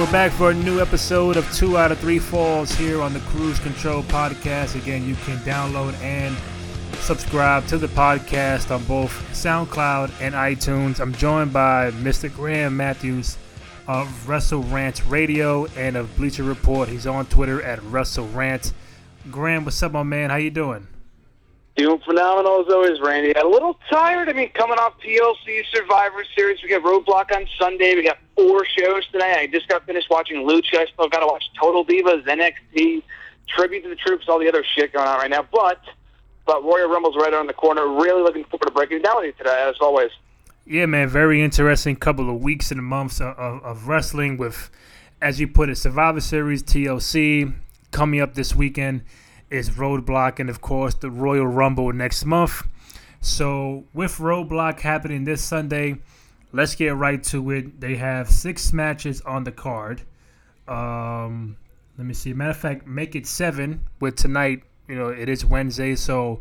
we're back for a new episode of Two Out of Three Falls here on the Cruise Control Podcast. Again, you can download and subscribe to the podcast on both SoundCloud and iTunes. I'm joined by Mr. Graham Matthews of Wrestle Rant Radio and of Bleacher Report. He's on Twitter at Wrestle Rant. Graham, what's up, my man? How you doing? Doing phenomenal as always, Randy. A little tired. I mean, coming off TLC Survivor Series, we got Roadblock on Sunday. We got four shows today. I just got finished watching Lucha. I still got to watch Total Divas, NXT, Tribute to the Troops, all the other shit going on right now. But, but Royal Rumble's right around the corner. Really looking forward to breaking it down with you today, as always. Yeah, man, very interesting couple of weeks and months of, of, of wrestling with, as you put it, Survivor Series, TLC coming up this weekend is Roadblock, and of course the Royal Rumble next month. So with Roadblock happening this Sunday, let's get right to it. They have six matches on the card. Um, let me see. Matter of fact, make it seven with tonight. You know, it is Wednesday, so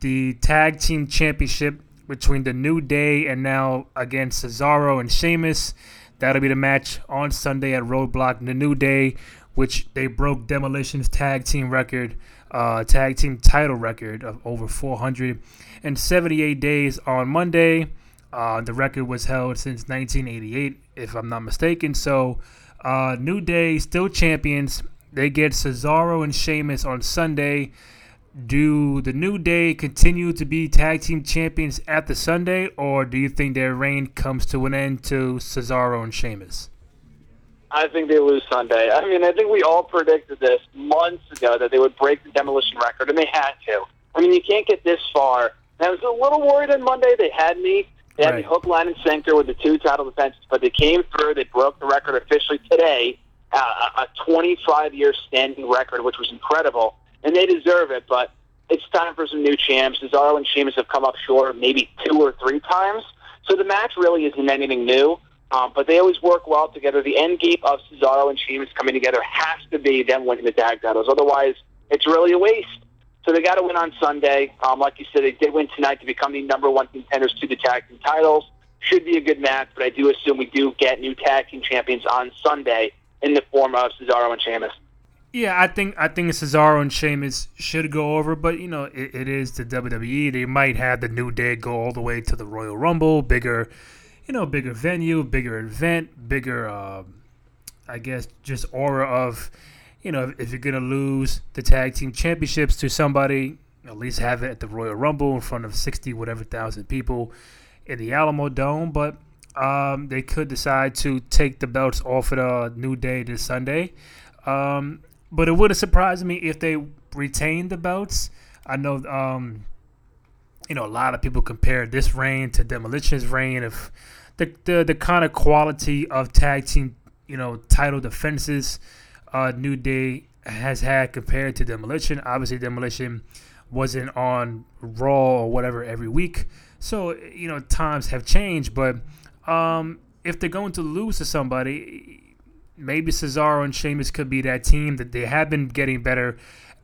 the tag team championship between the New Day and now against Cesaro and Sheamus. That'll be the match on Sunday at Roadblock. The New Day, which they broke Demolition's tag team record, uh, tag team title record of over 478 days on Monday. Uh, the record was held since 1988, if I'm not mistaken. So, uh, New Day still champions. They get Cesaro and Sheamus on Sunday. Do the New Day continue to be tag team champions at the Sunday, or do you think their reign comes to an end to Cesaro and Sheamus? I think they lose Sunday. I mean, I think we all predicted this months ago that they would break the demolition record, and they had to. I mean, you can't get this far. And I was a little worried on Monday. They had me. They had Right. me hook, line, and sinker with the two title defenses, but they came through. They broke the record officially today, uh, a 25-year standing record, which was incredible, and they deserve it. But it's time for some new champs. Cesaro and Sheamus have come up short maybe two or three times, so the match really isn't anything new. Um, but they always work well together. The end game of Cesaro and Sheamus coming together has to be them winning the tag titles. Otherwise, it's really a waste. So they got to win on Sunday. Um, like you said, they did win tonight to become the number one contenders to the tag team titles. Should be a good match, but I do assume we do get new tag team champions on Sunday in the form of Cesaro and Sheamus. Yeah, I think I think Cesaro and Sheamus should go over, but you know it, it is the WWE. They might have the New Day go all the way to the Royal Rumble, bigger, you know, bigger venue, bigger event, bigger, um, I guess, just aura of, you know, if, if you're gonna lose the tag team championships to somebody, at least have it at the Royal Rumble in front of sixty whatever thousand people in the Alamo Dome. But um, they could decide to take the belts off of the New Day this Sunday. Um, but it wouldn't surprise me if they retain the belts. I know, um, you know, a lot of people compare this reign to Demolition's reign of the the, the kind of quality of tag team, you know, title defenses. Uh, New Day has had compared to Demolition. Obviously, Demolition wasn't on Raw or whatever every week, so you know times have changed. But um, if they're going to lose to somebody, maybe Cesaro and Sheamus could be that team that they have been getting better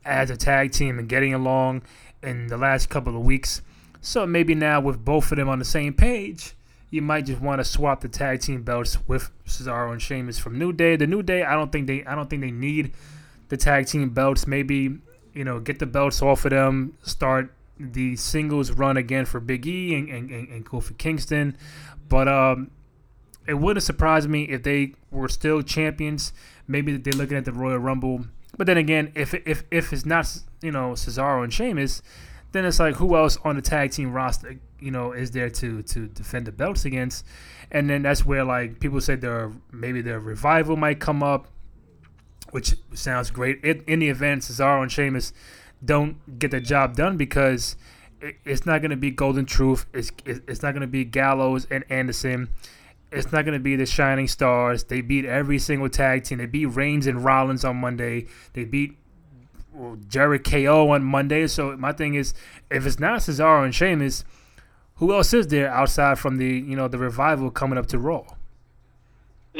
as a tag team and getting along in the last couple of weeks. So maybe now with both of them on the same page, you might just want to swap the tag team belts with Cesaro and Sheamus from New Day. The New Day, I don't think they I don't think they need the tag team belts. Maybe, you know, get the belts off of them, start the singles run again for Big E and, and, and, and Kofi Kingston. But um it wouldn't surprise me if they were still champions. Maybe they're looking at the Royal Rumble. But then again, if if if it's not you know Cesaro and Sheamus, then it's like who else on the tag team roster you know is there to to defend the belts against? And then that's where like people say their maybe their revival might come up, which sounds great. It, in the event, Cesaro and Sheamus don't get the job done because it, it's not going to be Golden Truth. It's it, it's not going to be Gallows and Anderson. It's not going to be the Shining Stars. They beat every single tag team. They beat Reigns and Rollins on Monday. They beat well, KO on Monday. So my thing is, if it's not Cesaro and Sheamus, who else is there outside from the you know the revival coming up to Raw?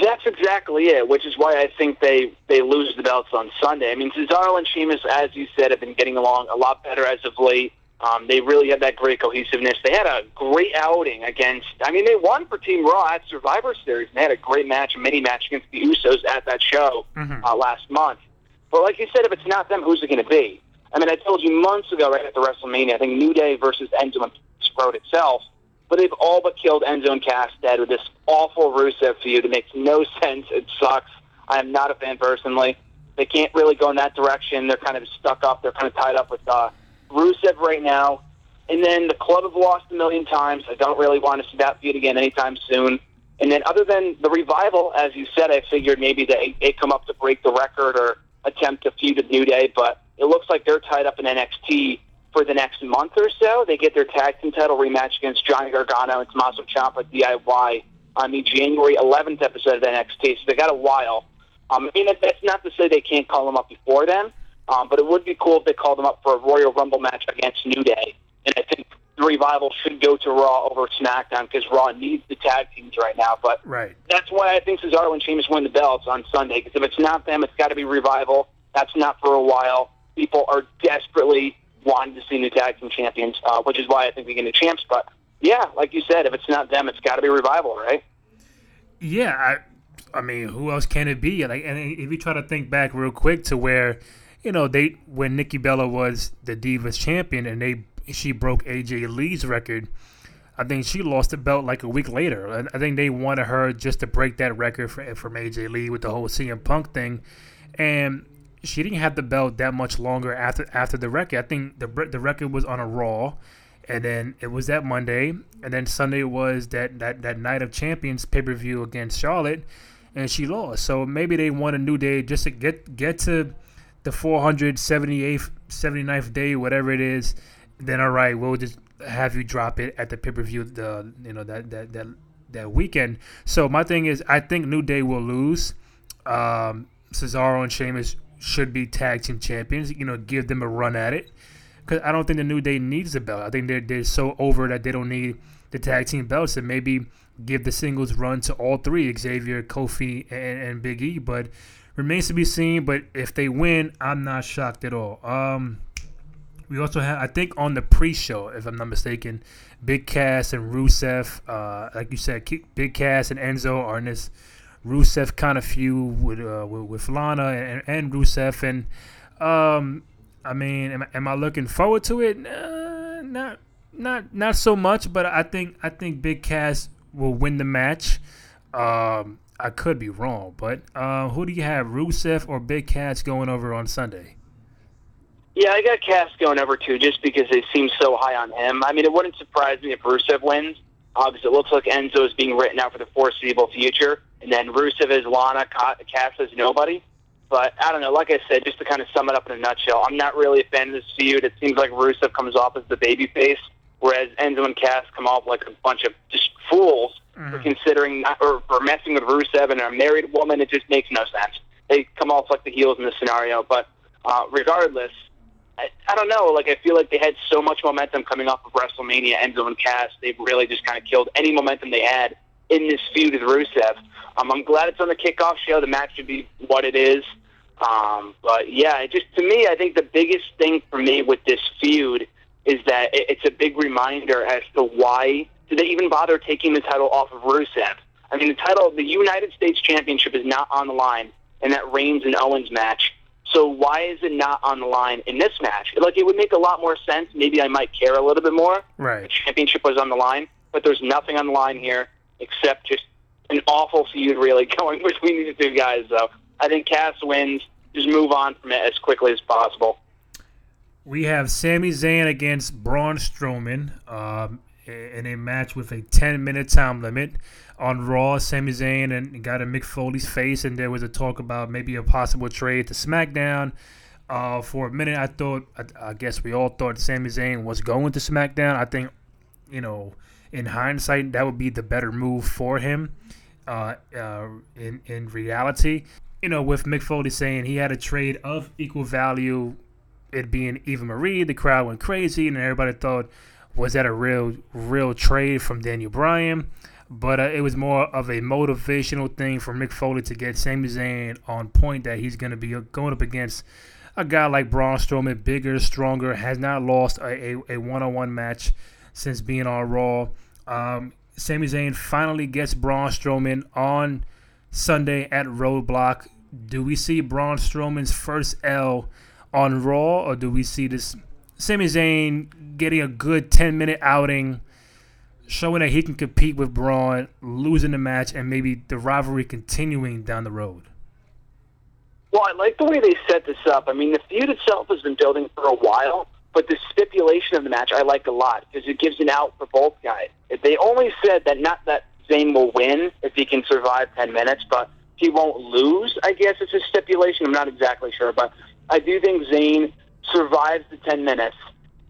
That's exactly it, which is why I think they they lose the belts on Sunday. I mean, Cesaro and Sheamus, as you said, have been getting along a lot better as of late. Um, they really had that great cohesiveness. They had a great outing against. I mean, they won for Team Raw at Survivor Series. And they had a great match, a mini match against the Usos at that show Mhm. uh, last month. But like you said, if it's not them, who's it going to be? I mean, I told you months ago, right after WrestleMania, I think New Day versus Enzo and Sprout itself. But they've all but killed Enzo and Cass dead with this awful Rusev feud. It makes no sense. It sucks. I am not a fan personally. They can't really go in that direction. They're kind of stuck up. They're kind of tied up with uh, Rusev right now. And then the club have lost a million times. I don't really want to see that feud again anytime soon. And then other than the revival, as you said, I figured maybe they, they come up to break the record or attempt to feud with New Day. But it looks like they're tied up in NXT for the next month or so. They get their tag team title rematch against Johnny Gargano and Tommaso Ciampa DIY on the January 11th episode of NXT. So they got a while. Um, I mean, that's not to say they can't call them up before then, um, but it would be cool if they called them up for a Royal Rumble match against New Day. And I think the revival should go to Raw over SmackDown because Raw needs the tag teams right now. But Right. that's why I think Cesaro and Sheamus win the belts on Sunday. Because if it's not them, it's got to be revival. That's not for a while. People are desperately wanting to see new tag team champions, uh, which is why I think we get new champs. But yeah, like you said, if it's not them, it's got to be revival, right? Yeah, I, I mean, who else can it be? Like, and if you try to think back real quick to where, you know, they when Nikki Bella was the Divas champion and they she broke AJ Lee's record. I think she lost the belt like a week later. I- think they wanted her just to break that record for, from AJ Lee with the whole CM Punk thing, and she didn't have the belt that much longer after after the record. I think the the record was on a Raw, and then it was that Monday, and then Sunday was that that, that Night of Champions pay per view against Charlotte, and she lost. So maybe they want a new day just to get get to the 478th, 79th day, whatever it is. Then all right, we'll just have you drop it at the pay per view the you know that that that that weekend. So my thing is, I think New Day will lose. Um, Cesaro and Sheamus should be tag team champions. You know, give them a run at it because I don't think the New Day needs the belt. I think they're they're so over that they don't need the tag team belts, and maybe give the singles run to all three: Xavier, Kofi, and, and Big E. But remains to be seen. But if they win, I'm not shocked at all. Um, we also have, I think, on the pre-show, if I'm not mistaken, Big Cass and Rusev, uh, like you said, Big Cass and Enzo are in this Rusev kind of feud with uh, with, with Lana and, and Rusev, and um, I mean, am, I- am I looking forward to it? Uh, not, not, not so much. But I think, I think Big Cass will win the match. Um, I could be wrong, but uh, who do you have, Rusev or Big Cass going over on Sunday? Yeah, I got Cass going over too, just because they seem so high on him. I mean, it wouldn't surprise me if Rusev wins, uh, because it looks like Enzo is being written out for the foreseeable future, and then Rusev is Lana, Cass is nobody. But I don't know. Like I said, just to kind of sum it up in a nutshell, I'm not really a fan of this feud. It seems like Rusev comes off as the baby face, whereas Enzo and Cass come off like a bunch of just fools for considering not, or for messing with Rusev and a married woman. It just makes no sense. They come off like the heels in this scenario. But uh, regardless, I, I don't know. Like I feel like they had so much momentum coming off of WrestleMania. And Cass, they've really just kind of killed any momentum they had in this feud with Rusev. Um, I'm glad it's on the kickoff show. The match should be what it is. Um, but yeah, it just to me, I think the biggest thing for me with this feud is that it, it's a big reminder as to why did they even bother taking the title off of Rusev. I mean, the title, the United States Championship, is not on the line in that Reigns and Owens match. So why is it not on the line in this match? Like it would make a lot more sense. Maybe I might care a little bit more. Right. The championship was on the line, but there's nothing on the line here except just an awful feud really going between these two guys. So I think Cass wins. Just move on from it as quickly as possible. We have Sami Zayn against Braun Strowman um, in a match with a 10 minute time limit. On Raw, Sami Zayn and got in Mick Foley's face, and there was a talk about maybe a possible trade to SmackDown. Uh, for a minute, I thought, I, I guess we all thought Sami Zayn was going to SmackDown. I think, you know, in hindsight, that would be the better move for him. Uh, uh, in in reality, you know, with Mick Foley saying he had a trade of equal value it being Eva Marie, the crowd went crazy, and everybody thought, was that a real, real trade from Daniel Bryan? But uh, it was more of a motivational thing for Mick Foley to get Sami Zayn on point that he's going to be going up against a guy like Braun Strowman, bigger, stronger, has not lost a one-on-one match since being on Raw. Um, Sami Zayn finally gets Braun Strowman on Sunday at Roadblock. Do we see Braun Strowman's first L on Raw, or do we see this Sami Zayn getting a good 10 minute outing, showing that he can compete with Braun, losing the match, and maybe the rivalry continuing down the road? Well, I like the way they set this up. I mean, the feud itself has been building for a while, but the stipulation of the match I like a lot because it gives an out for both guys. If they only said that not that Zayn will win if he can survive 10 minutes, but he won't lose, I guess it's a stipulation. I'm not exactly sure, but I do think Zayn survives the 10 minutes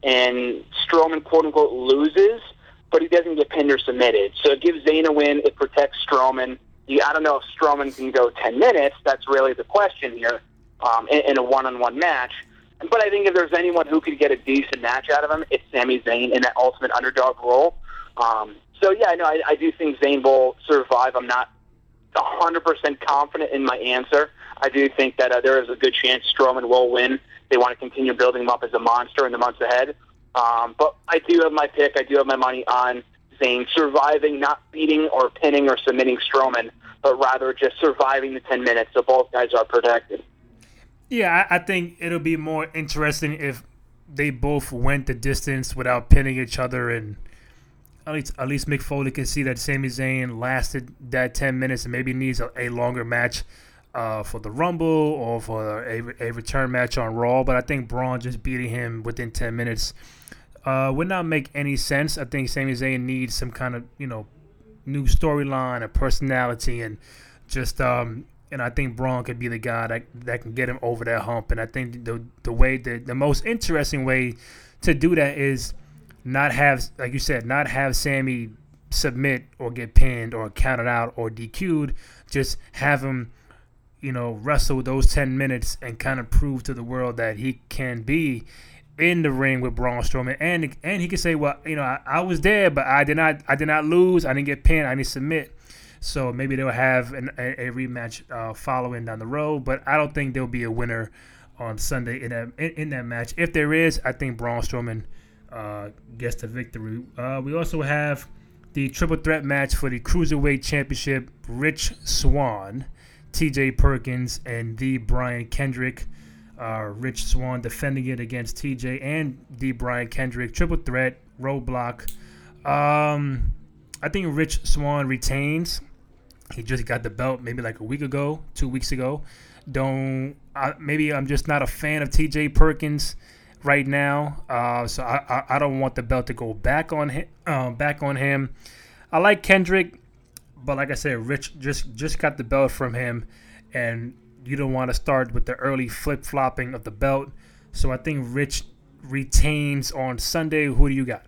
and Strowman, quote unquote, loses, but he doesn't get pinned or submitted. So it gives Zayn a win. It protects Strowman. You, I don't know if Strowman can go 10 minutes. That's really the question here um, in, in a one on one match. But I think if there's anyone who could get a decent match out of him, it's Sami Zayn in that ultimate underdog role. Um, so, yeah, no, I, I do think Zayn will survive. I'm not 100% confident in my answer. I do think that uh, there is a good chance Strowman will win. They want to continue building him up as a monster in the months ahead. Um, but I do have my pick. I do have my money on Zayn surviving, not beating or pinning or submitting Strowman, but rather just surviving the 10 minutes so both guys are protected. Yeah, I, think it'll be more interesting if they both went the distance without pinning each other and at least at least Mick Foley can see that Sami Zayn lasted that 10 minutes and maybe needs a, a longer match uh, for the Rumble or for a, a return match on Raw. But I think Braun just beating him within 10 minutes uh, would not make any sense. I think Sami Zayn needs some kind of you know new storyline, a personality, and just um, and I think Braun could be the guy that that can get him over that hump. And I think the the way the the most interesting way to do that is not have like you said, not have Sami submit or get pinned or counted out or DQ'd. Just have him you know, wrestle those 10 minutes and kind of prove to the world that he can be in the ring with Braun Strowman, and and he can say, well, you know, I, I, was there, but I did not, I did not lose, I didn't get pinned, I didn't submit. So maybe they'll have an, a, a, rematch uh, following down the road, but I don't think there'll be a winner on Sunday in that in, in that match. If there is, I think Braun Strowman uh, gets the victory. Uh, we also have the triple threat match for the cruiserweight championship: Rich Swann, T.J. Perkins and the Brian Kendrick. Uh, Rich Swann defending it against TJ and The Brian Kendrick. Triple threat, roadblock. Um, I think Rich Swann retains. He just got the belt maybe like a week ago, two weeks ago. Don't I, maybe I'm just not a fan of TJ Perkins right now. Uh, so I, I, I don't want the belt to go back on him. Uh, back on him. I like Kendrick but like I said, Rich just just got the belt from him, and you don't want to start with the early flip flopping of the belt. So I think Rich retains on Sunday. Who do you got?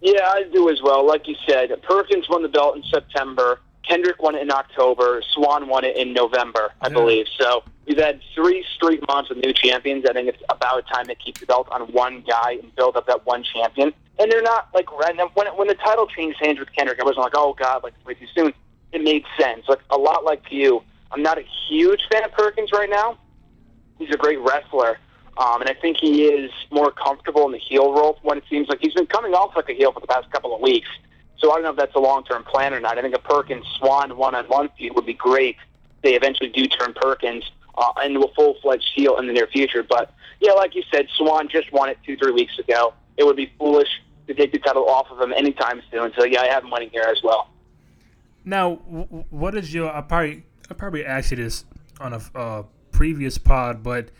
Yeah, I do as well. Like you said, Perkins won the belt in September. Kendrick won it in October. Swann won it in November, I yeah. believe. So we've had three straight months of new champions. I think it's about time to keep the belt on one guy and build up that one champion and they're not like when when the title changed hands with Kendrick, I wasn't like, oh god, like way too soon. It made sense. Like a lot like you, I'm not a huge fan of Perkins right now. He's a great wrestler, um, and I think he is more comfortable in the heel role when it seems like he's been coming off like a heel for the past couple of weeks. So I don't know if that's a long term plan or not. I think a Perkins Swann one on one feud would be great. They eventually do turn Perkins uh, into a full fledged heel in the near future. But yeah, like you said, Swann just won it two three weeks ago. It would be foolish to take the title off of him anytime soon. So yeah, I have him winning here as well. Now, what is your? I probably I probably asked you this on a uh, previous pod, but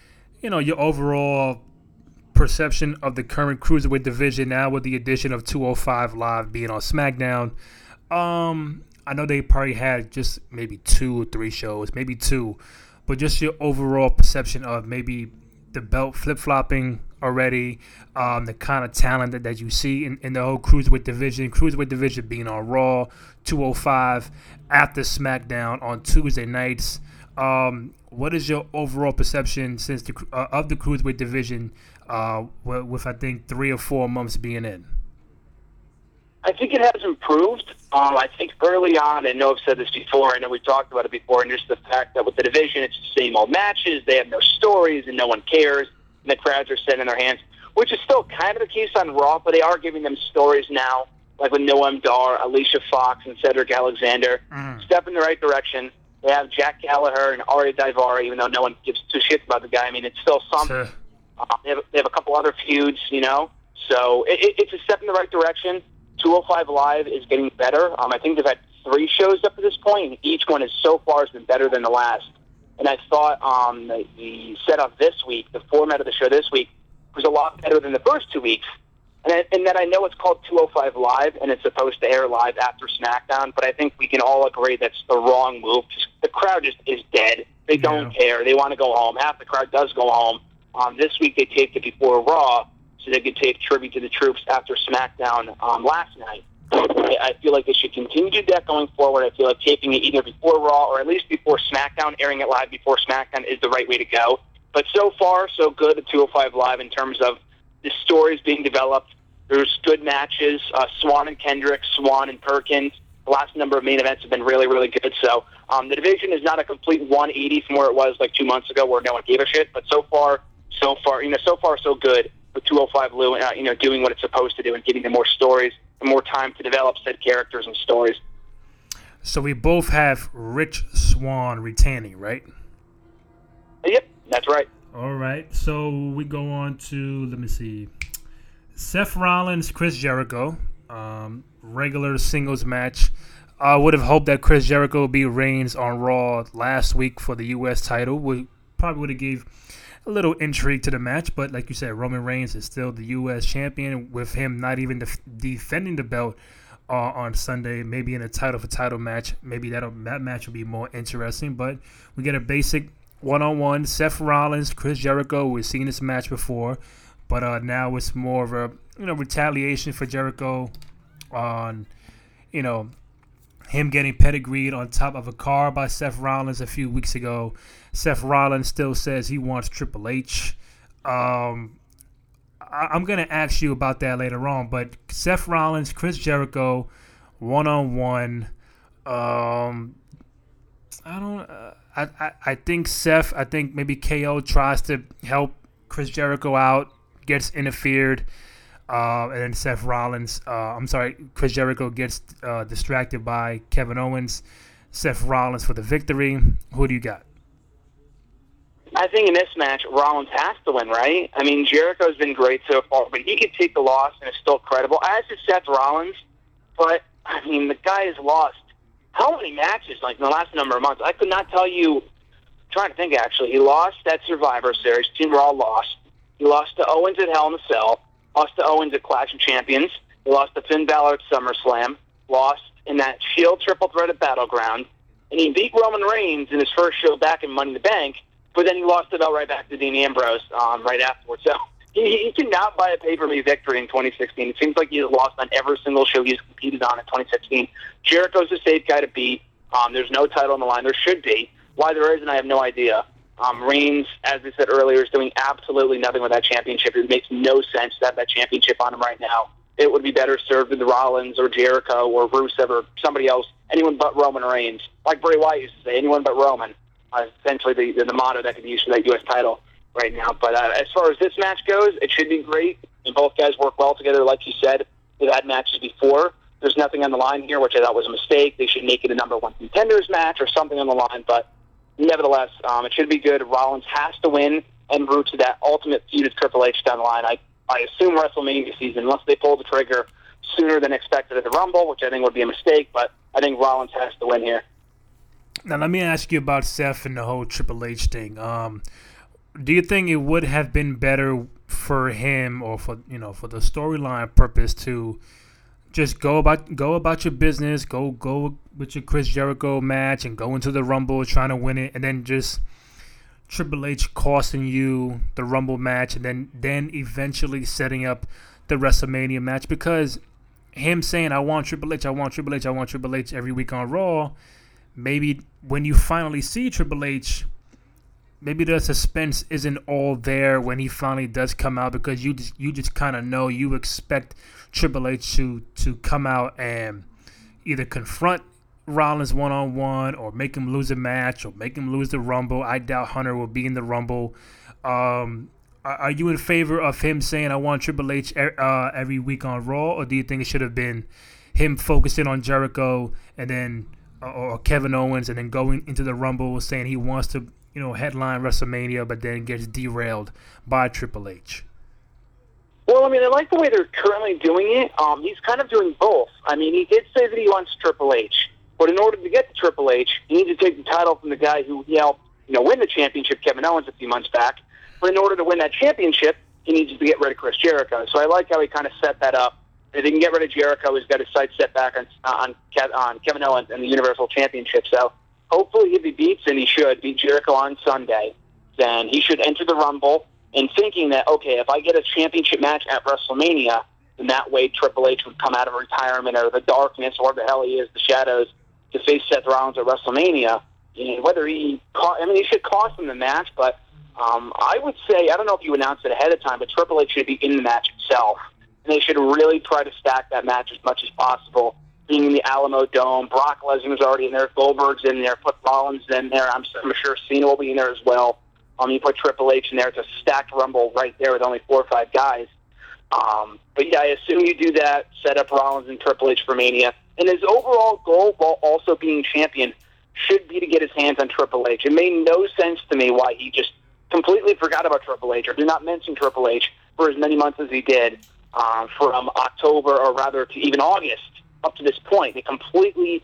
you know your overall perception of the current cruiserweight division now with the addition of 205 Live being on SmackDown. Um, I know they probably had just maybe two or three shows, maybe two, but just your overall perception of maybe the belt flip flopping already, um, the kind of talent that, that you see in, in the whole cruiserweight division. Cruiserweight division being on Raw, 205 after SmackDown on Tuesday nights. Um, what is your overall perception since the uh, of the cruiserweight division uh, with, with I think three or four months being in? I think it has improved. Um, I think early on, I know I've said this before, I know we've talked about it before, and just the fact that with the division, it's the same old matches, they have no stories, and no one cares, and the crowds are set in their hands, which is still kind of the case on Raw, but they are giving them stories now, like with Noam Dar, Alicia Fox, and Cedric Alexander. Mm. Step in the right direction. They have Jack Gallagher and Ari Daivari, even though no one gives two shits about the guy. I mean, it's still something. So, Uh, they, have, they have a couple other feuds, you know. So it, it, it's a step in the right direction. 205 Live is getting better. Um, I think they've had three shows up to this point, and each one is so far has been better than the last. And I thought um, the, the setup this week, the format of the show this week, was a lot better than the first two weeks. And, I, and that I know it's called 205 Live, and it's supposed to air live after SmackDown, but I think we can all agree that's the wrong move. The crowd just is dead. They don't Yeah. care. They want to go home. Half the crowd does go home. Um, this week they taped it before Raw, so they could tape tribute to the troops after SmackDown um, last night. I, feel like they should continue to do that going forward. I feel like taping it either before Raw or at least before SmackDown, airing it live before SmackDown is the right way to go. But so far, so good at 205 Live in terms of the stories being developed. There's good matches. Uh, Swann and Kendrick, Swann and Perkins. The last number of main events have been really, really good. So um, the division is not a complete 180 from where it was like two months ago, where no one gave a shit. But so far, so far, you know, so far so good with 205 Live, uh, you know, doing what it's supposed to do and giving them more stories and more time to develop said characters and stories. so we both have Rich Swann retaining, right? Yep, that's right. All right. So we go on to let me see. Seth Rollins, Chris Jericho, um, regular singles match. I would have hoped that Chris Jericho would be Reigns on Raw last week for the U.S. title. Would probably would have gave a little intrigue to the match, but like you said, Roman Reigns is still the U.S. champion with him not even def- defending the belt uh, on Sunday. Maybe in a title for title match, maybe that that match will be more interesting. But we get a basic one-on-one Seth Rollins, Chris Jericho. We've seen this match before, but uh, now it's more of a you know retaliation for Jericho on you know him getting pedigreed on top of a car by Seth Rollins a few weeks ago. Seth Rollins still says he wants Triple H. Um, I- I'm going to ask you about that later on, but Seth Rollins, Chris Jericho, one on one. I don't. Uh, I, I I think Seth. I think maybe KO tries to help Chris Jericho out, gets interfered, uh, and then Seth Rollins. Uh, I'm sorry, Chris Jericho gets uh, distracted by Kevin Owens. Seth Rollins for the victory. Who do you got? I think in this match, Rollins has to win, right? I mean, Jericho's been great so far, but he could take the loss and it's still credible. As is Seth Rollins, but I mean, the guy has lost how many matches like in the last number of months? I could not tell you. I'm trying to think actually, he lost that Survivor Series. Team Raw lost. He lost to Owens at Hell in a Cell. Lost to Owens at Clash of Champions. Lost to Finn Balor at SummerSlam. Lost in that Shield triple threat at Battleground. And he beat Roman Reigns in his first show back in Money in the Bank. But then he lost the belt right back to Dean Ambrose um, right afterwards. So he, he cannot buy a pay-per-view victory in 2016. It seems like he has lost on every single show he's competed on in 2016. Jericho's a safe guy to beat. Um, there's no title on the line. There should be. Why there isn't, I have no idea. Um, Reigns, as we said earlier, is doing absolutely nothing with that championship. It makes no sense to have that championship on him right now. It would be better served with Rollins or Jericho or Rusev or somebody else, anyone but Roman Reigns. Like Bray Wyatt used to say, anyone but Roman. Uh, essentially the, the, the motto that could be used for that U.S. title right now. But uh, as far as this match goes, it should be great. And both guys work well together, like you said. They've had matches before. There's nothing on the line here, which I thought was a mistake. They should make it a number one contenders match or something on the line. But nevertheless, um, it should be good. Rollins has to win and root to that ultimate feud with Triple H down the line. I, I assume WrestleMania season, unless they pull the trigger sooner than expected at the Rumble, which I think would be a mistake. But I think Rollins has to win here. Now let me ask you about Seth and the whole Triple H thing. Um, do you think it would have been better for him or for you know for the storyline purpose to just go about go about your business, go go with your Chris Jericho match and go into the Rumble trying to win it, and then just Triple H costing you the Rumble match, and then then eventually setting up the WrestleMania match. Because him saying I want Triple H, I want Triple H, I want Triple H every week on Raw maybe when you finally see Triple H, maybe the suspense isn't all there when he finally does come out because you just you just kind of know you expect Triple H to to come out and either confront Rollins one on one or make him lose a match or make him lose the Rumble. I doubt Hunter will be in the Rumble. Um, are you in favor of him saying I want Triple H uh, every week on Raw, or do you think it should have been him focusing on Jericho and then uh, or Kevin Owens and then going into the Rumble saying he wants to you know headline WrestleMania, but then gets derailed by Triple H? Well, I mean, I like the way they're currently doing it. Um, he's kind of doing both. I mean, he did say that he wants Triple H, but in order to get to Triple H, he needs to take the title from the guy who helped, you know, win the championship, Kevin Owens, a few months back. But in order to win that championship, he needs to get rid of Chris Jericho. So I like how he kind of set that up. If he can get rid of Jericho, he's got his sights set back on on, on Kevin Owens and the Universal Championship. So hopefully, if he beats, and he should beat Jericho on Sunday, then he should enter the Rumble and thinking that okay, if I get a championship match at WrestleMania, then that way Triple H would come out of retirement or the darkness or the hell he is, the shadows, to face Seth Rollins at WrestleMania. And whether he, I mean, he should cost him the match, but um, I would say I don't know if you announced it ahead of time, but Triple H should be in the match itself, and they should really try to stack that match as much as possible. Being in the Alamo Dome, Brock Lesnar's already in there, Goldberg's in there, put Rollins in there. I'm, I'm sure Cena will be in there as well. Um, you put Triple H in there. It's a stacked Rumble right there with only four or five guys. Um, but yeah, I assume you do that, set up Rollins and Triple H for Mania. And his overall goal, while also being champion, should be to get his hands on Triple H. It made no sense to me why he just completely forgot about Triple H or did not mention Triple H for as many months as he did uh, from October or rather to even August up to this point. He completely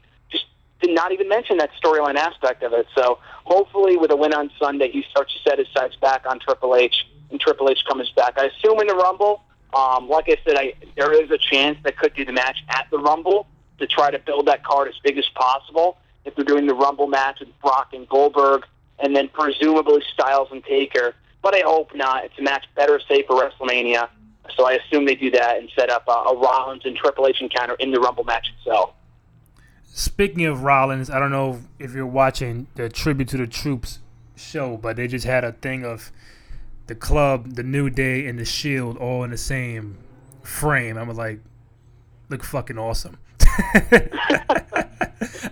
did not even mention that storyline aspect of it. So hopefully, with a win on Sunday, he starts to set his sights back on Triple H, and Triple H comes back. I assume in the Rumble, um, like I said, I, there is a chance they could do the match at the Rumble to try to build that card as big as possible. If they're doing the Rumble match with Brock and Goldberg, and then presumably Styles and Taker, but I hope not. It's a match better safe for WrestleMania. So I assume they do that and set up a, a Rollins and Triple H encounter in the Rumble match itself. Speaking of Rollins, I don't know if you're watching the Tribute to the Troops show, but they just had a thing of the club, the New Day, and the Shield all in the same frame. I'm like, look fucking awesome.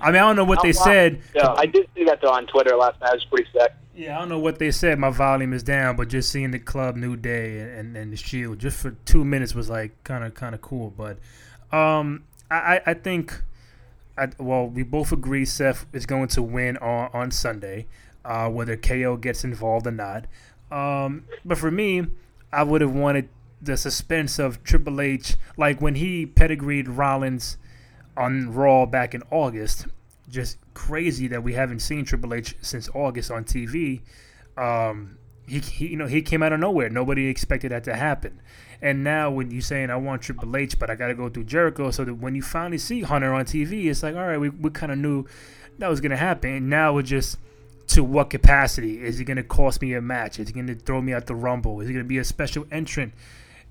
I mean, I don't know what they said. Yeah, I did see that though on Twitter last night. It was pretty sick. Yeah, I don't know what they said. My volume is down, but just seeing the club, New Day, and, and the Shield just for two minutes was like kind of kind of cool. But um, I I think I, well, we both agree Seth is going to win on, on Sunday, uh, whether KO gets involved or not. Um, but for me, I would have wanted the suspense of Triple H, like when he pedigreed Rollins on Raw back in August. Just crazy that we haven't seen Triple H since August on TV. Um, he, he, you know, he came out of nowhere. Nobody expected that to happen. And now when you're saying I want Triple H, but I got to go through Jericho, so that when you finally see Hunter on TV, it's like, all right, we, we kind of knew that was to happen. And now it's just to what capacity? Is he to cost me a match? Is he to throw me out the Rumble? Is he to be a special entrant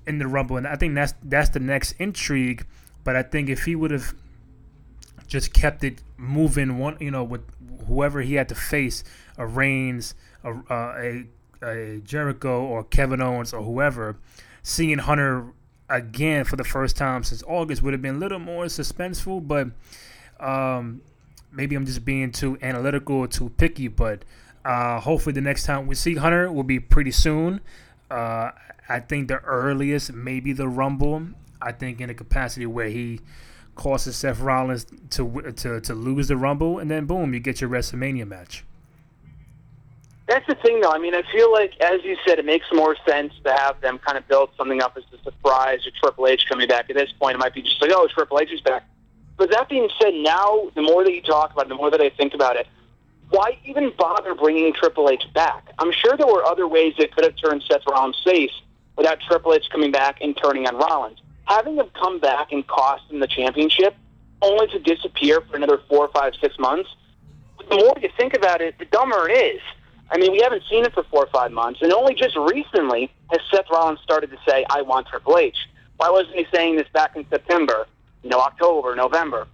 in the Rumble? And I think that's that's the next intrigue. But I think if he would have just kept it moving, one you know, with whoever he had to face, a Reigns, a, uh, a, a Jericho, or Kevin Owens, or whoever seeing Hunter again for the first time since August would have been a little more suspenseful, but um, maybe I'm just being too analytical or too picky. But uh, hopefully, the next time we see Hunter will be pretty soon. Uh, I think the earliest, maybe the Rumble. I think in a capacity where he causes Seth Rollins to to to lose the Rumble, and then boom, you get your WrestleMania match. That's the thing, though. I mean, I feel like, as you said, it makes more sense to have them kind of build something up as a surprise or Triple H coming back. At this point, it might be just like, oh, Triple H is back. But that being said, now the more that you talk about it, the more that I think about it, why even bother bringing Triple H back? I'm sure there were other ways that could have turned Seth Rollins face without Triple H coming back and turning on Rollins. Having him come back and cost him the championship, only to disappear for another four, five, six months, the more you think about it, the dumber it is. I mean, we haven't seen it for four or five months, and only just recently has Seth Rollins started to say, "I want Triple H." Why wasn't he saying this back in September? You know, October, November.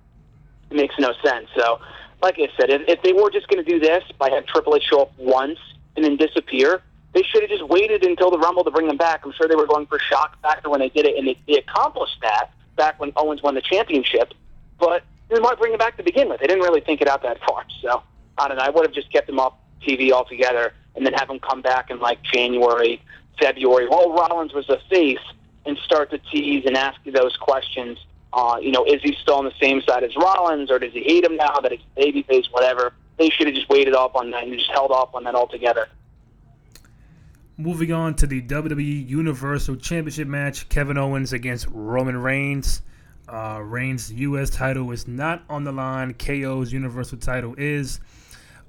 It makes no sense. So, like I said, if, if they were just going to do this by having Triple H show up once and then disappear. They should have just waited until the Rumble to bring them back. I'm sure they were going for shock factor when they did it, and they, they accomplished that back when Owens won the championship. But then why bring him back to begin with? They didn't really think it out that far. So I don't know. I would have just kept him off TV altogether, and then have him come back in like January, February. While Rollins was a face, and start to tease and ask you those questions. Uh, you know, is he still on the same side as Rollins, or does he hate him now that he's babyface? Whatever. They should have just waited off on that and just held off on that altogether. Moving on to the WWE Universal Championship match, Kevin Owens against Roman Reigns. Uh, Reigns' U.S. title is not on the line. KO's Universal title is.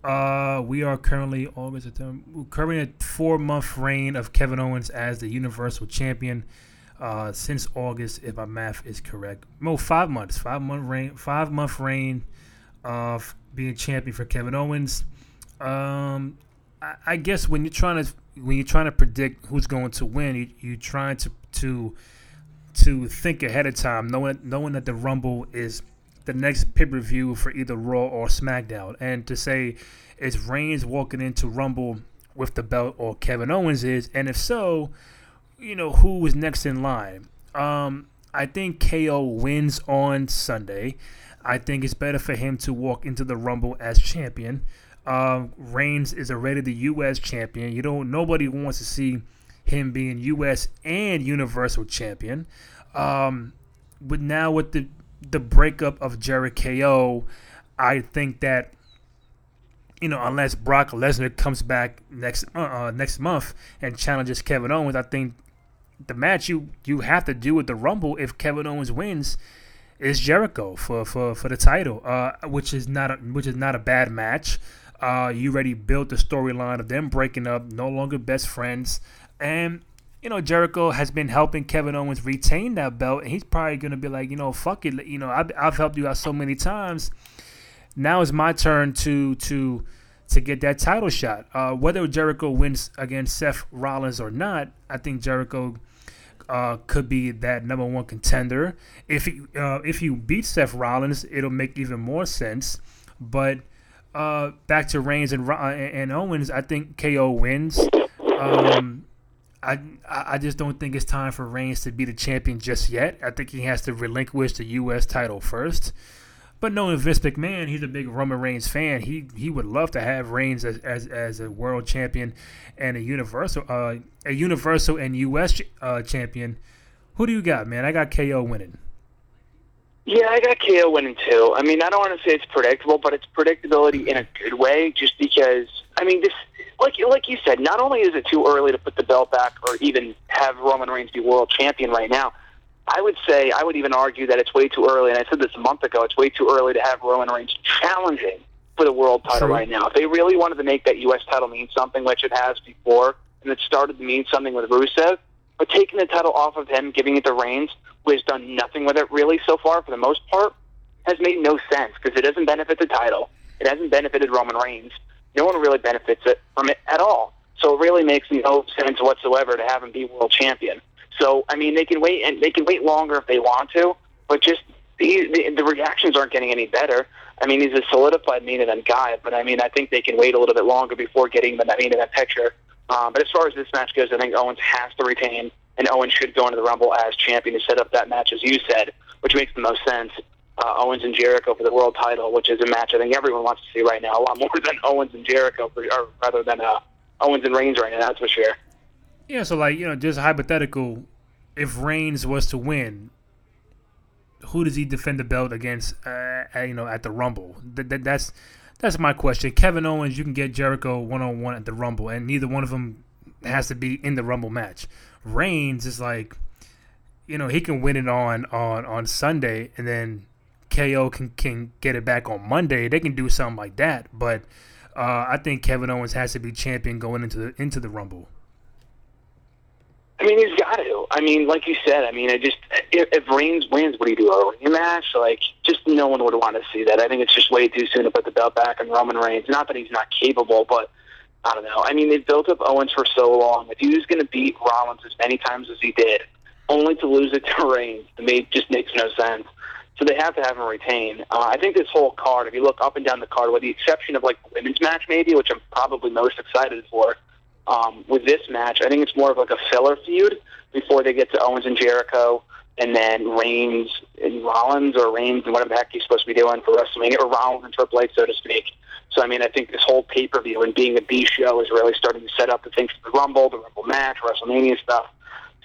Uh, we are currently August, September, currently a four-month reign of Kevin Owens as the Universal Champion. Uh, since August, if my math is correct, no, five months, five month reign, five month reign of being champion for Kevin Owens. Um, I, I guess when you're trying to when you're trying to predict who's going to win, you, you're trying to to to think ahead of time, knowing knowing that the Rumble is the next pay per view for either Raw or SmackDown, and to say is Reigns walking into Rumble with the belt or Kevin Owens is, and if so, you know who is next in line. Um, I think KO wins on Sunday. I think it's better for him to walk into the Rumble as champion. Uh, Reigns is already the U.S. champion. You don't. Nobody wants to see him being U.S. and Universal champion. Um, but now with the the breakup of Jericho, I think that you know unless Brock Lesnar comes back next uh, uh, next month and challenges Kevin Owens, I think the match you you have to do with the Rumble if Kevin Owens wins is Jericho for for, for the title, uh, which is not a, which is not a bad match. Uh, you already built the storyline of them breaking up, no longer best friends, and you know Jericho has been helping Kevin Owens retain that belt, and he's probably gonna be like, you know, fuck it, you know, I've, I've helped you out so many times. Now it's my turn to to to get that title shot. Uh, whether Jericho wins against Seth Rollins or not, I think Jericho uh, could be that number one contender. If he, uh, if you beat Seth Rollins, it'll make even more sense. But uh, back to Reigns and and Owens, I think KO wins. Um, I I just don't think it's time for Reigns to be the champion just yet. I think he has to relinquish the U.S. title first. But knowing Vince McMahon, he's a big Roman Reigns fan. He he would love to have Reigns as as, as a world champion and a universal uh, a universal and U.S. Uh, champion. Who do you got, man? I got KO winning. Yeah, I got KO winning too. I mean, I don't want to say it's predictable, but it's predictability in a good way. Just because, I mean, this like like you said, not only is it too early to put the belt back or even have Roman Reigns be world champion right now I would say, I would even argue that it's way too early, and I said this a month ago, it's way too early to have Roman Reigns challenging for the world title right now. If they really wanted to make that U.S. title mean something, which it has before, and it started to mean something with Rusev, but taking the title off of him, giving it to Reigns, who has done nothing with it really so far for the most part, has made no sense because it doesn't benefit the title. It hasn't benefited Roman Reigns. No one really benefits it from it at all. So it really makes no sense whatsoever to have him be world champion. So I mean, they can wait and they can wait longer if they want to, but just the, the, the reactions aren't getting any better. I mean, he's a solidified main event guy, but I mean, I think they can wait a little bit longer before getting the main event picture. Um, but as far as this match goes, I think Owens has to retain, and Owens should go into the Rumble as champion to set up that match, as you said, which makes the most sense. Uh, Owens and Jericho for the world title, which is a match I think everyone wants to see right now, a lot more than Owens and Jericho, for, or rather than uh, Owens and Reigns right now. That's for sure. Yeah, so like you know, just hypothetical, if Reigns was to win, who does he defend the belt against? Uh, you know, at the Rumble. That, that, that's that's my question. Kevin Owens, you can get Jericho one on one at the Rumble, and neither one of them has to be in the Rumble match. Reigns is like, you know, he can win it on on on Sunday, and then KO can can get it back on Monday. They can do something like that, but uh, I think Kevin Owens has to be champion going into the into the Rumble. I mean, he's got to. I mean, like you said, I mean, I just if, if Reigns wins, what do you do? A rematch? Like, just no one would want to see that. I think it's just way too soon to put the belt back on Roman Reigns. Not that he's not capable, but I don't know. I mean, they've built up Owens for so long. If he was going to beat Rollins as many times as he did, only to lose it to Reigns, to me, just makes no sense. So they have to have him retain. Uh, I think this whole card, if you look up and down the card, with the exception of like women's match, maybe, which I'm probably most excited for, um, with this match, I think it's more of like a filler feud before they get to Owens and Jericho, and then Reigns and Rollins, or Reigns and whatever the heck he's supposed to be doing for WrestleMania, or Rollins and Triple H, so to speak. So I mean, I think this whole pay per view and being a B show is really starting to set up the things for the Rumble, the Rumble match, WrestleMania stuff.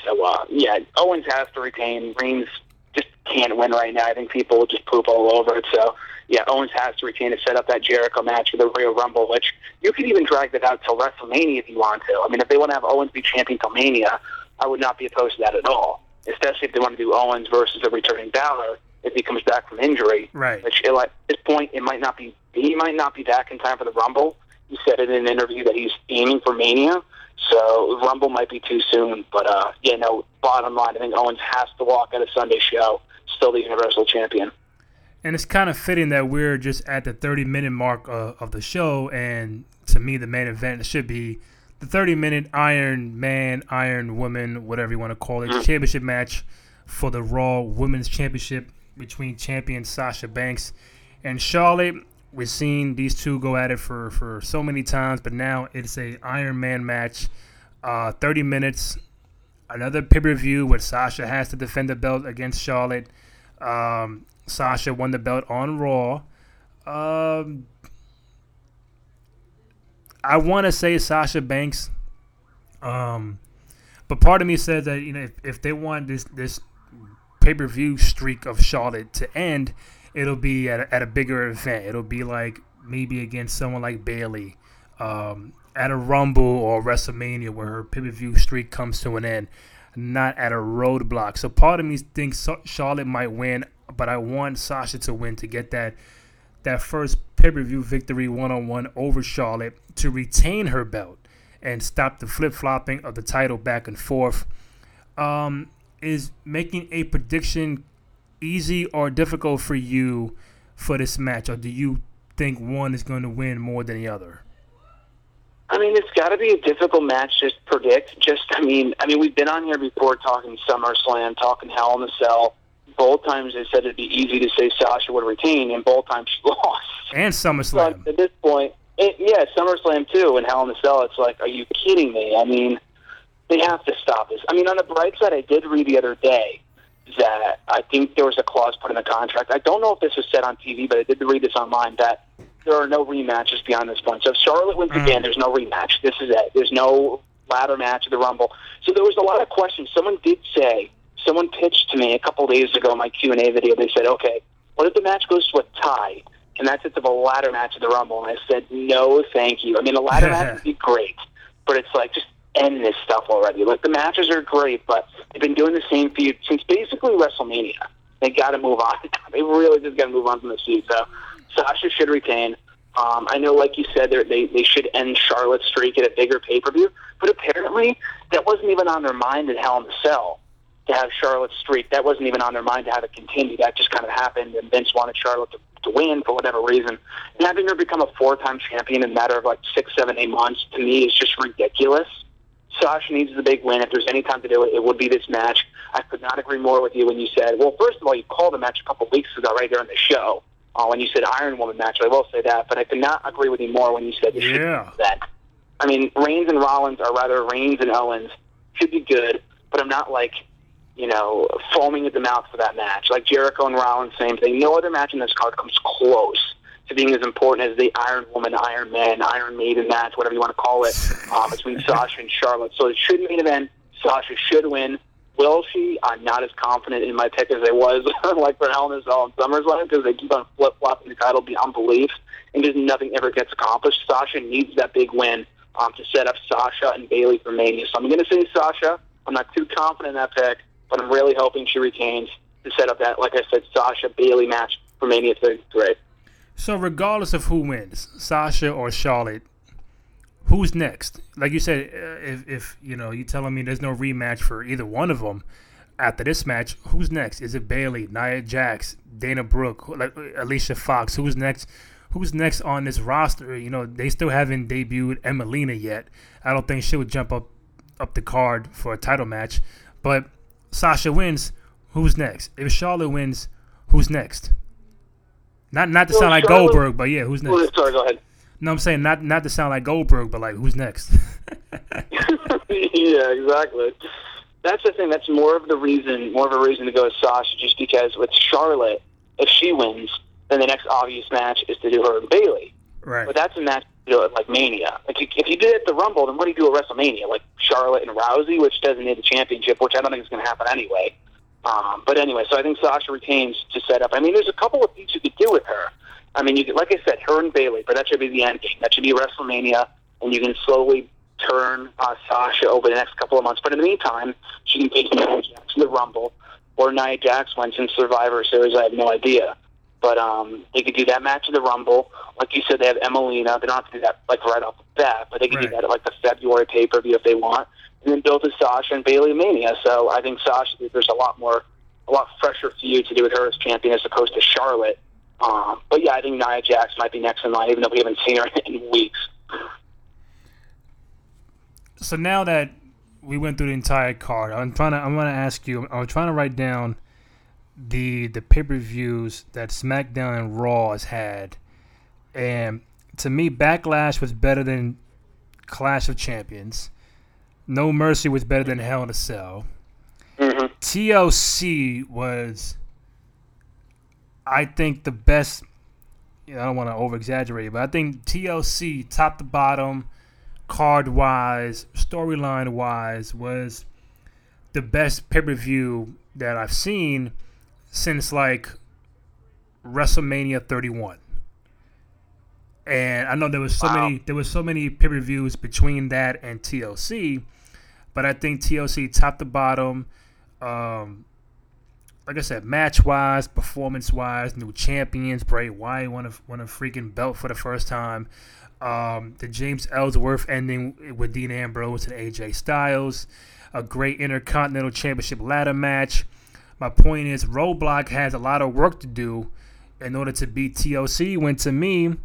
So uh, yeah, Owens has to retain. Reigns can't win right now. I think people will just poop all over it. So yeah, Owens has to retain to set up that Jericho match for the Royal Rumble, which you could even drag that out till WrestleMania if you want to. I mean, if they want to have Owens be champion till Mania, I would not be opposed to that at all. Especially if they want to do Owens versus a returning Balor if he comes back from injury. Right. Which at this point, it might not be. He might not be back in time for the Rumble. He said in an interview that he's aiming for Mania. So Rumble might be too soon, but uh, yeah, no. Bottom line, I think Owens has to walk at a Sunday show, still the Universal Champion. And it's kind of fitting that we're just at the 30 minute mark uh, of the show, and to me, the main event should be the 30 minute Iron Man, Iron Woman, whatever you want to call it, mm-hmm. championship match for the Raw Women's Championship between champion Sasha Banks and Charlotte. We've seen these two go at it for, for so many times, but now it's a Iron Man match. Uh, 30 minutes. Another pay per view where Sasha has to defend the belt against Charlotte. Um, Sasha won the belt on Raw. Um, I want to say Sasha Banks, um, but part of me says that you know if, if they want this this pay per view streak of Charlotte to end, it'll be at a, at a bigger event. It'll be like maybe against someone like Bayley um, at a Rumble or WrestleMania where her pay per view streak comes to an end, not at a roadblock. So part of me thinks Charlotte might win, but I want Sasha to win to get that that first pay per view victory one on one over Charlotte to retain her belt and stop the flip flopping of the title back and forth. Um, is making a prediction easy or difficult for you for this match, or do you think one is going to win more than the other? I mean, it's got to be a difficult match to predict. Just, I mean, I mean, we've been on here before talking SummerSlam, talking Hell in a Cell. Both times they said it'd be easy to say Sasha would retain, and both times she lost. And SummerSlam. But at this point, it, yeah, SummerSlam too, and Hell in a Cell. It's like, are you kidding me? I mean, they have to stop this. I mean, on the bright side, I did read the other day that I think there was a clause put in the contract. I don't know if this was said on TV, but I did read this online that there are no rematches beyond this point. So if Charlotte wins mm. again, there's no rematch. This is it. There's no ladder match of the Rumble. So there was a lot of questions. Someone did say, someone pitched to me a couple days ago in my Q and A video. They said, okay, what if the match goes to a tie? And that's it to the ladder match of the Rumble. And I said, no, thank you. I mean, a ladder match would be great, but it's like just end this stuff already. Like the matches are great, but they've been doing the same feud since basically WrestleMania. They got to move on. they really just got to move on from the feud. So Sasha should retain. Um, I know, like you said, they they should end Charlotte's streak at a bigger pay per view, but apparently that wasn't even on their mind in Hell in the Cell to have Charlotte's streak. That wasn't even on their mind to have it continue. That just kind of happened, and Vince wanted Charlotte to, to win for whatever reason. And having her become a four time champion in a matter of like six, seven, eight months to me is just ridiculous. Sasha needs the big win. If there's any time to do it, it would be this match. I could not agree more with you when you said, well, first of all, you called the match a couple weeks ago right there on the show uh, when you said Iron Woman match. I will say that, but I could not agree with you more when you said yeah. that. I mean, Reigns and Rollins, or rather Reigns and Owens, should be good, but I'm not like, you know, foaming at the mouth for that match. Like Jericho and Rollins, same thing. No other match in this card comes close to being as important as the Iron Woman, Iron Man, Iron Maiden match, whatever you want to call it, um, between Sasha and Charlotte. So it should be main event. Sasha should win. Will she? I'm not as confident in my pick as I was, like for Hell in a Cell and SummerSlam, because they keep on flip flopping the title beyond belief, and just nothing ever gets accomplished. Sasha needs that big win um, to set up Sasha and Bayley for Mania. So I'm going to say Sasha. I'm not too confident in that pick, but I'm really hoping she retains to set up that, like I said, Sasha Bayley match for Mania 33. So regardless of who wins, Sasha or Charlotte, who's next? Like you said, uh, if if you know you telling me there's no rematch for either one of them after this match, who's next? Is it Bayley, Nia Jax, Dana Brooke, like Alicia Fox? Who's next? Who's next on this roster? You know, they still haven't debuted Emmalina yet. I don't think she would jump up up the card for a title match. But Sasha wins. Who's next? If Charlotte wins, who's next? Not not to Well, sound like Charlotte- Goldberg, but yeah, who's next? Well, sorry, go ahead. No, I'm saying not not to sound like Goldberg, but like who's next? yeah, exactly. That's the thing. That's more of the reason, more of a reason to go with Sasha, just because with Charlotte, if she wins, then the next obvious match is to do her and Bayley. right. But that's a match to do at like Mania. Like you, if you did it at the Rumble, then what do you do at WrestleMania? Like Charlotte and Rousey, which doesn't need the championship, which I don't think is going to happen anyway. Um, but anyway, so I think Sasha retains to set up. I mean, there's a couple of things you could do with her. I mean, you could, like I said, her and Bayley, but that should be the end game. That should be WrestleMania, and you can slowly turn uh, Sasha over the next couple of months. But in the meantime, she can take Nia Jax to the Rumble, or Nia Jax wins in Survivor Series. I have no idea. But um, they could do that match in the Rumble. Like you said, they have Emmalina. They don't have to do that like right off the bat, but they can do that at like the February pay per view if they want, and then build to Sasha and Bayley Mania. So I think Sasha, there's a lot more, a lot fresher feud to do with her as champion as opposed to Charlotte. Um, but yeah, I think Nia Jax might be next in line, even though we haven't seen her in weeks. so now that we went through the entire card, I'm trying to I'm gonna ask you. I'm trying to write down the the pay per views that SmackDown and Raw has had, and to me, Backlash was better than Clash of Champions. No Mercy was better than Hell in a Cell. hmm TLC was, I think, the best. You know, I don't want to over exaggerate, but I think TLC, top to bottom, card wise, storyline wise, was the best pay per view that I've seen since like WrestleMania 31. And I know there was so Wow. many there was so many pay per views between that and TLC, but I think TLC top to bottom, um, like I said, match wise, performance wise, new champions. Bray Wyatt won a won a freaking belt for the first time. Um, the James Ellsworth ending with Dean Ambrose and AJ Styles, a great Intercontinental Championship ladder match. My point is, Roadblock has a lot of work to do in order to beat TLC. When to me,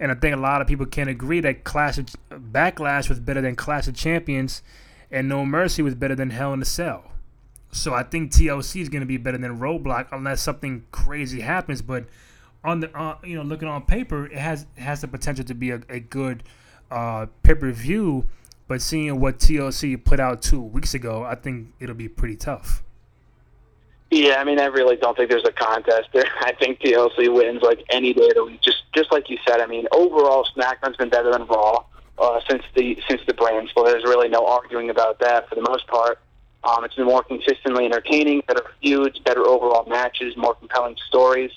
and I think a lot of people can agree that Clash of Backlash was better than Clash of Champions, and No Mercy was better than Hell in a Cell. So I think TLC is going to be better than Roadblock unless something crazy happens. But on the uh, you know looking on paper, it has it has the potential to be a, a good uh, pay per view. But seeing what TLC put out two weeks ago, I think it'll be pretty tough. Yeah, I mean, I really don't think there's a contest there. I think TLC wins like any day of the week. Just, just like you said. I mean, overall, SmackDown's been better than Raw uh, since the since the brand split. There's really no arguing about that for the most part. Um, it's been more consistently entertaining, better feuds, better overall matches, more compelling stories.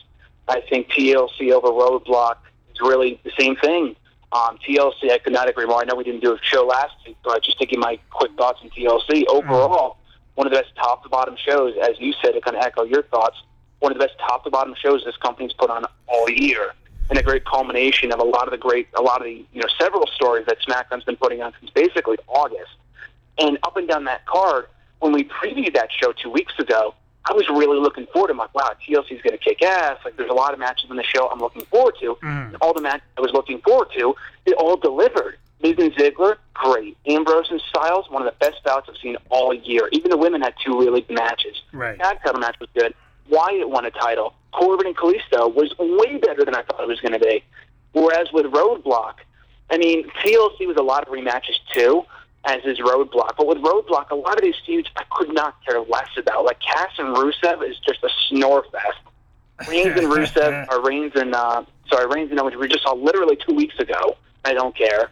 I think TLC over Roadblock is really the same thing. Um, TLC, I could not agree more. I know we didn't do a show last week, but just give my quick thoughts on TLC overall, one of the best top to bottom shows, as you said, to kind of echo your thoughts. One of the best top to bottom shows this company's put on all year, and a great culmination of a lot of the great, a lot of the you know several stories that SmackDown's been putting on since basically August. And up and down that card, when we previewed that show two weeks ago, I was really looking forward to. I'm like, wow, TLC's going to kick ass. Like, there's a lot of matches on the show I'm looking forward to. Mm. All the matches I was looking forward to, they all delivered. Miz and Ziggler, great. Ambrose and Styles, one of the best bouts I've seen all year. Even the women had two really good matches. Right. Tag title match was good. Wyatt won a title. Corbin and Kalisto was way better than I thought it was going to be. Whereas with Roadblock, I mean, TLC was a lot of rematches too, as is Roadblock. But with Roadblock, a lot of these feuds I could not care less about. Like Cass and Rusev is just a snore fest. Reigns and Rusev, or Reigns and uh, sorry, Reigns and Owens, we just saw literally two weeks ago. I don't care.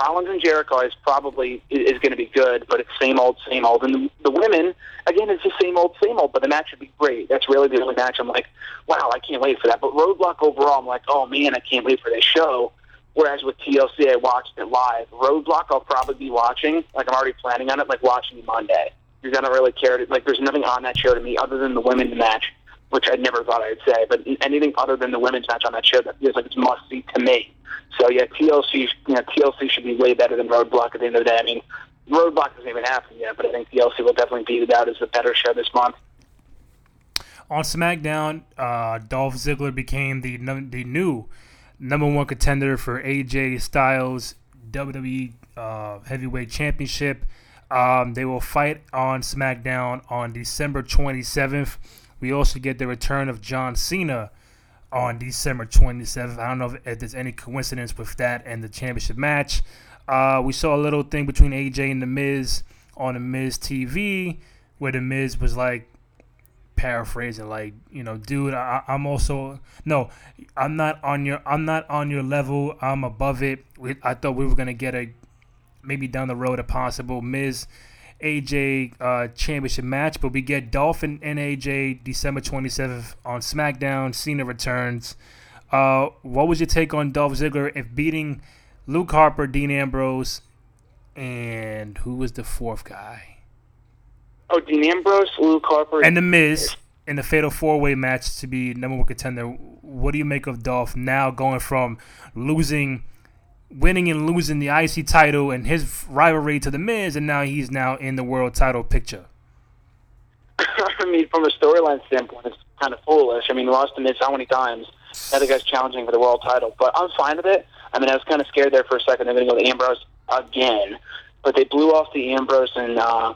Rollins and Jericho is probably is going to be good, but it's same old, same old. And the, the women, again, it's the same old, same old. But the match would be great. That's really the only match I'm like, wow, I can't wait for that. But Roadblock overall, I'm like, oh man, I can't wait for this show. Whereas with TLC, I watched it live. Roadblock, I'll probably be watching. Like I'm already planning on it, like watching Monday. Because I don't really care. To, like there's nothing on that show to me other than the women's match, which I never thought I'd say. But anything other than the women's match on that show that feels like it's must see to me. So yeah, TLC, you know, TLC should be way better than Roadblock at the end of the day. I mean, Roadblock hasn't even happened yet, but I think TLC will definitely beat it as a better show this month. On SmackDown, uh, Dolph Ziggler became the the new number one contender for AJ Styles WWE uh, Heavyweight Championship. Um, they will fight on SmackDown on December 27th, we also get the return of John Cena on December 27th. I don't know if, if there's any coincidence with that and the championship match. Uh, we saw a little thing between AJ and The Miz on The Miz TV where The Miz was like, paraphrasing like you know dude I, i'm also no i'm not on your i'm not on your level. I'm above it. We, i thought we were gonna get a maybe down the road a possible miz aj uh, championship match but we get dolph and, and aj december 27th on smackdown. Cena returns. Uh, what was your take on dolph ziggler if beating luke harper dean ambrose and who was the fourth guy Oh, Dean Ambrose, Harper, and the Miz in the Fatal Four Way match to be number one contender. What do you make of Dolph now going from losing, winning and losing the IC title and his rivalry to the Miz, and now he's now in the world title picture? I mean, from a storyline standpoint, it's kind of foolish. I mean, lost to Miz how many times? Now the guy's challenging for the world title, but I'm fine with it. I mean, I was kind of scared there for a second. They're going to go to Ambrose again, but they blew off the Ambrose and uh,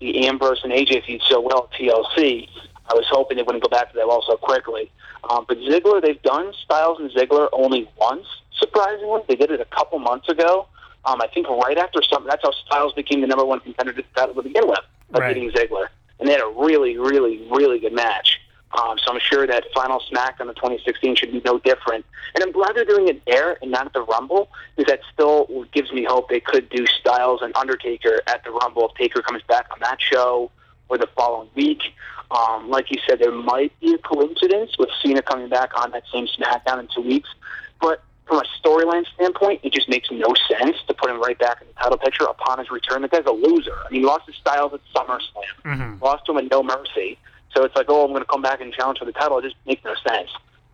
the Ambrose and AJ feud so well at TLC. I was hoping they wouldn't go back to that well so quickly. Um, but Ziggler, they've done Styles and Ziggler only once, surprisingly. They did it a couple months ago. Um, I think right after something. That's how Styles became the number one contender to the title to begin with, by right. beating Ziggler. And they had a really, really, really good match. Um, so I'm sure that final smack on the 2016 should be no different. And I'm glad they're doing it there and not at the Rumble, because that still gives me hope they could do Styles and Undertaker at the Rumble if Taker comes back on that show or the following week. Um, like you said, there might be a coincidence with Cena coming back on that same SmackDown in two weeks, but from a storyline standpoint, it just makes no sense to put him right back in the title picture upon his return. The guy's a loser. I mean, he lost his Styles at SummerSlam, mm-hmm. lost to him at No Mercy. So it's like, oh, I'm going to come back and challenge for the title. It just makes no sense.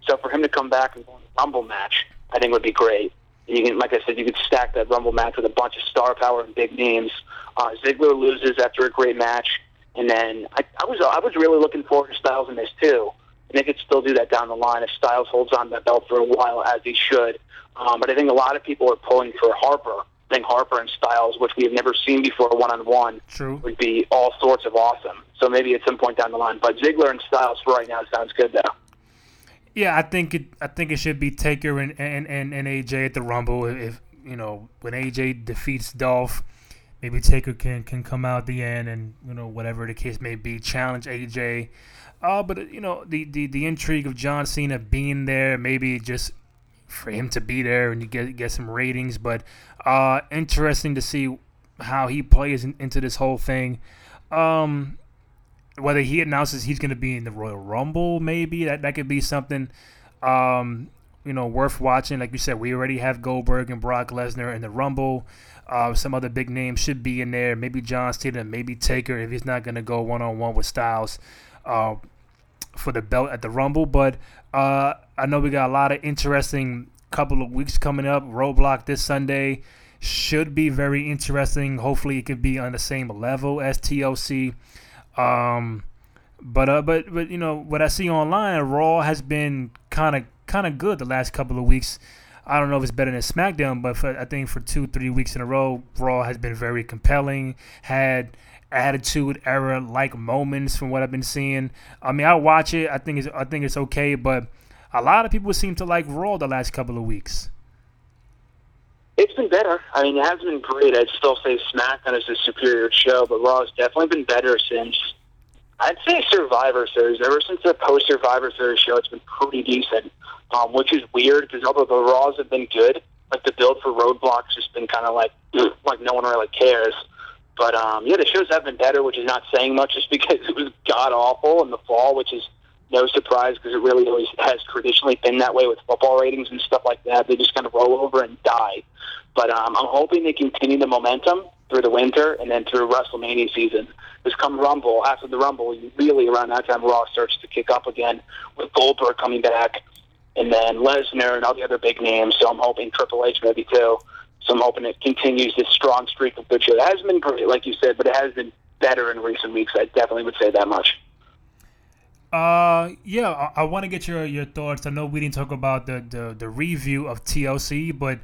So for him to come back and go in the Rumble match, I think would be great. You can, like I said, you could stack that Rumble match with a bunch of star power and big names. Uh, Ziggler loses after a great match, and then I, I was I was really looking forward to Styles in this too. And they could still do that down the line if Styles holds on that belt for a while, as he should. Um, but I think a lot of people are pulling for Harper. Think Harper and Styles, which we have never seen before one on one, would be all sorts of awesome. So maybe at some point down the line. But Ziggler and Styles for right now sounds good though. Yeah, I think it. I think it should be Taker and and, and, and AJ at the Rumble. If you know when AJ defeats Dolph, maybe Taker can can come out at the end and you know whatever the case may be, challenge AJ. Uh, but you know the, the the intrigue of John Cena being there, maybe just for him to be there and you get get some ratings. But uh, interesting to see how he plays in, into this whole thing. Um, whether he announces he's going to be in the Royal Rumble, maybe that that could be something, um, you know, worth watching. Like you said, we already have Goldberg and Brock Lesnar in the Rumble. Uh, some other big names should be in there. Maybe John Cena, maybe Taker if he's not going to go one on one with Styles uh, for the belt at the Rumble. But uh, I know we got a lot of interesting couple of weeks coming up. Roadblock this Sunday should be very interesting. Hopefully, it could be on the same level as TLC. Um, but uh, but but you know what I see online, Raw has been kind of kind of good the last couple of weeks. I don't know if it's better than SmackDown, but for, I think for two three weeks in a row, Raw has been very compelling. Had attitude era like moments from what I've been seeing. I mean, I watch it. I think it's I think it's okay, but a lot of people seem to like Raw the last couple of weeks. It's been better. I mean, it hasn't been great. I'd still say SmackDown is a superior show, but Raw has definitely been better since I'd say Survivor Series. Ever since the post Survivor Series show, it's been pretty decent, um, which is weird because although the Raws have been good, like the build for Roadblock's just been kind of like like no one really cares. But um, yeah, the shows have been better, which is not saying much, just because it was god awful in the fall, which is no surprise because it really always has traditionally been that way with football ratings and stuff like that. They just kind of roll over and die. But um, I'm hoping they continue the momentum through the winter and then through WrestleMania season. Because come Rumble, after the Rumble, really around that time, Raw starts to kick up again with Goldberg coming back and then Lesnar and all the other big names. So I'm hoping Triple H maybe too. So I'm hoping it continues this strong streak of good show. It hasn't been great, like you said, but it has been better in recent weeks. I definitely would say that much. Uh, yeah, I, I want to get your your thoughts. I know we didn't talk about the, the the review of TLC, but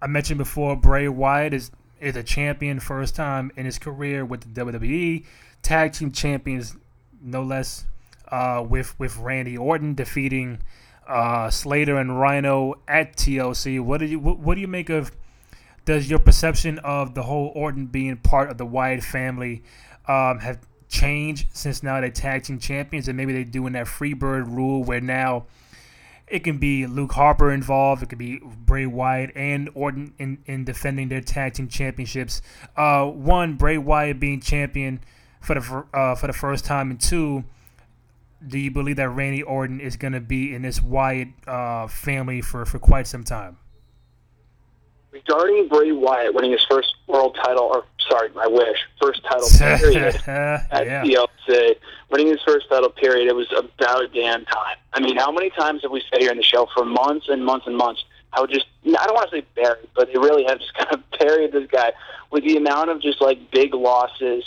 I mentioned before Bray Wyatt is is a champion first time in his career with the WWE tag team champions, no less. uh, with with Randy Orton defeating uh, Slater and Rhino at TLC. What do you what, what do you make of? Does your perception of the whole Orton being part of the Wyatt family um, have changed since now they're tag team champions and maybe they're doing that Freebird rule where now it can be Luke Harper involved. It could be Bray Wyatt and Orton in, in defending their tag team championships. Uh, one, Bray Wyatt being champion for the uh, for the first time, and two, do you believe that Randy Orton is going to be in this Wyatt uh, family for, for quite some time? Regarding Bray Wyatt winning his first world title, or sorry, I wish first title period at yeah. TLC, winning his first title period, it was about damn time. I mean, how many times have we said here in the show for months and months and months how just I don't want to say buried, but they really have just kind of buried this guy with the amount of just like big losses,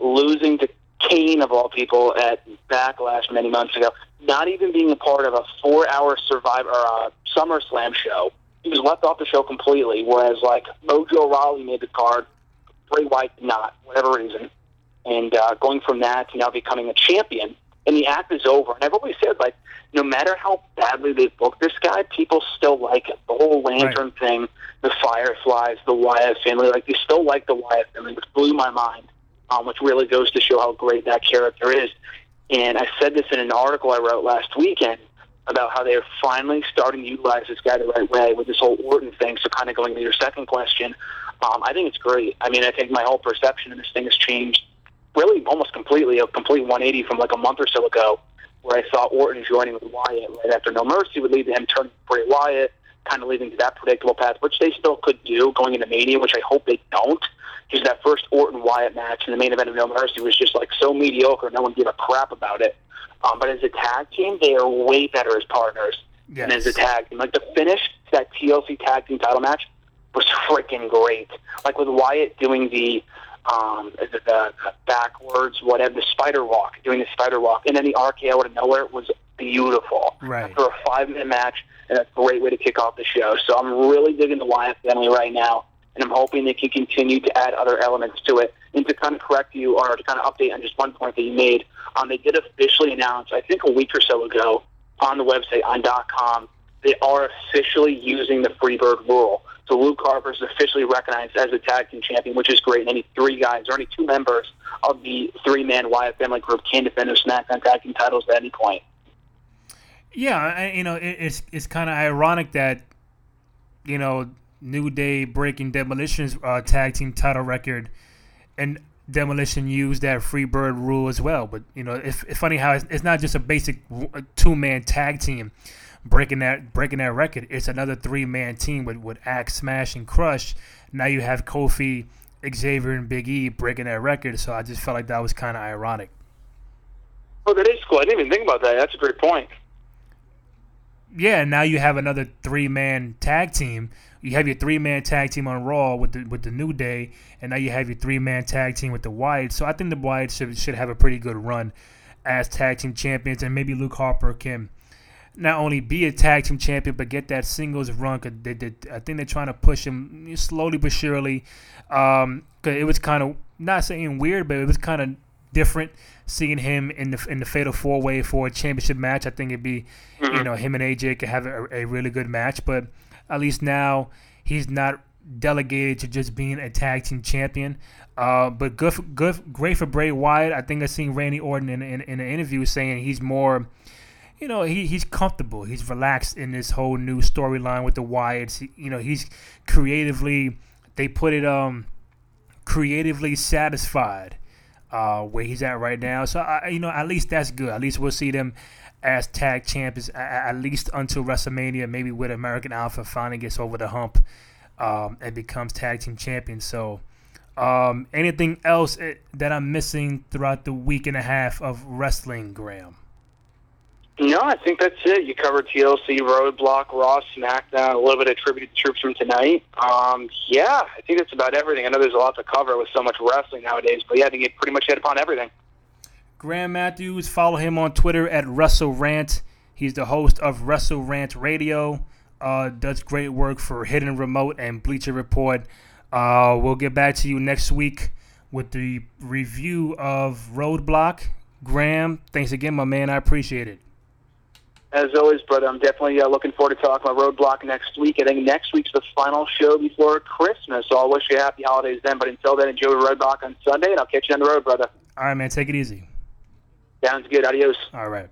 losing to Kane of all people at Backlash many months ago, not even being a part of a four-hour Survivor uh, SummerSlam show. He was left off the show completely. Whereas like Mojo Rawley made the card, Bray Wyatt did not, whatever reason. And uh, going from that to now becoming a champion, and the act is over. And I've always said like, no matter how badly they book this guy, people still like it. The whole lantern right. thing, the Fireflies, the Wyatt family, like they still like the Wyatt family, which blew my mind um, which really goes to show how great that character is. And I said this in an article I wrote last weekend about how they're finally starting to utilize this guy the right way with this whole Orton thing. So, kind of going to your second question, um, I think it's great. I mean, I think my whole perception of this thing has changed really almost completely, a complete 180 from like a month or so ago, where I thought Orton joining with Wyatt right after No Mercy would lead to him turning Bray Wyatt, kind of leading to that predictable path, which they still could do going into Mania, which I hope they don't because that first Orton Wyatt match in the main event of No Mercy was just like so mediocre. No one gave a crap about it. Um, but as a tag team, they are way better as partners yes. than as a tag team. Like the finish to that TLC tag team title match was freaking great. Like with Wyatt doing the um, the, the backwards, whatever, the spider walk, doing the spider walk, and then the RKO out of nowhere was beautiful. Right. For a five minute match, and a great way to kick off the show. So I'm really digging the Wyatt family right now and I'm hoping they can continue to add other elements to it. And to kind of correct you or to kind of update on just one point that you made, um, they did officially announce, I think a week or so ago, on the website on .com, they are officially using the Freebird rule. So Luke Harper is officially recognized as a tag team champion, which is great. And any three guys, or any two members of the three-man Wyatt family group can defend their SmackDown tag team titles at any point. Yeah, I, you know, it, it's it's kind of ironic that you know New Day breaking Demolition's uh, tag team title record, and Demolition used that Freebird rule as well. But you know, it's, it's funny how it's, it's, not just a basic two man tag team breaking that breaking that record. It's another three man team with with Axe, Smash, and Crush. Now you have Kofi, Xavier, and Big E breaking that record. So I just felt like that was kind of ironic. Oh, that is cool. I didn't even think about that. That's a great point. Yeah, now you have another three man tag team you have your three man tag team on Raw with the with the New Day, and now you have your three man tag team with the Wyatt. So I think the Wyatt should should have a pretty good run as tag team champions, and maybe Luke Harper can not only be a tag team champion but get that singles run. Cause they, they, I think they're trying to push him slowly but surely. Um, cause it was kind of not saying weird, but it was kind of different seeing him in the in the fatal four way for a championship match. I think it'd be, mm-hmm. you know, him and AJ could have a, a really good match, but at least now he's not delegated to just being a tag team champion. Uh, but good, for, good, great for Bray Wyatt. I think I seen Randy Orton in, in, in an interview saying he's more, you know, he, he's comfortable. He's relaxed in this whole new storyline with the Wyatts. You know, he's creatively, they put it um, creatively satisfied uh, where he's at right now. So I, you know, at least that's good. At least we'll see them as tag champions at least until WrestleMania. Maybe with American Alpha finally gets over the hump um, and becomes tag team champion. So, um, anything else eh, that I'm missing throughout the week and a half of wrestling, Graham? No, I think that's it. You covered TLC, Roadblock, Raw, SmackDown, a little bit of tribute to troops from tonight. Um, yeah, I think that's about everything. I know there's a lot to cover with so much wrestling nowadays, but yeah, I think it pretty much hit upon everything. Graham Matthews. Follow him on Twitter at WrestleRant. He's the host of WrestleRant Radio. Uh, does great work for Hidden Remote and Bleacher Report. Uh, we'll get back to you next week with the review of Roadblock. Graham, thanks again, my man. I appreciate it. As always, brother, I'm definitely uh, looking forward to talking about Roadblock next week. I think next week's the final show before Christmas, so I'll wish you happy holidays then. But until then, enjoy Roadblock on Sunday, and I'll catch you on the road, brother. All right, man. Take it easy. Sounds good. Adios. All right.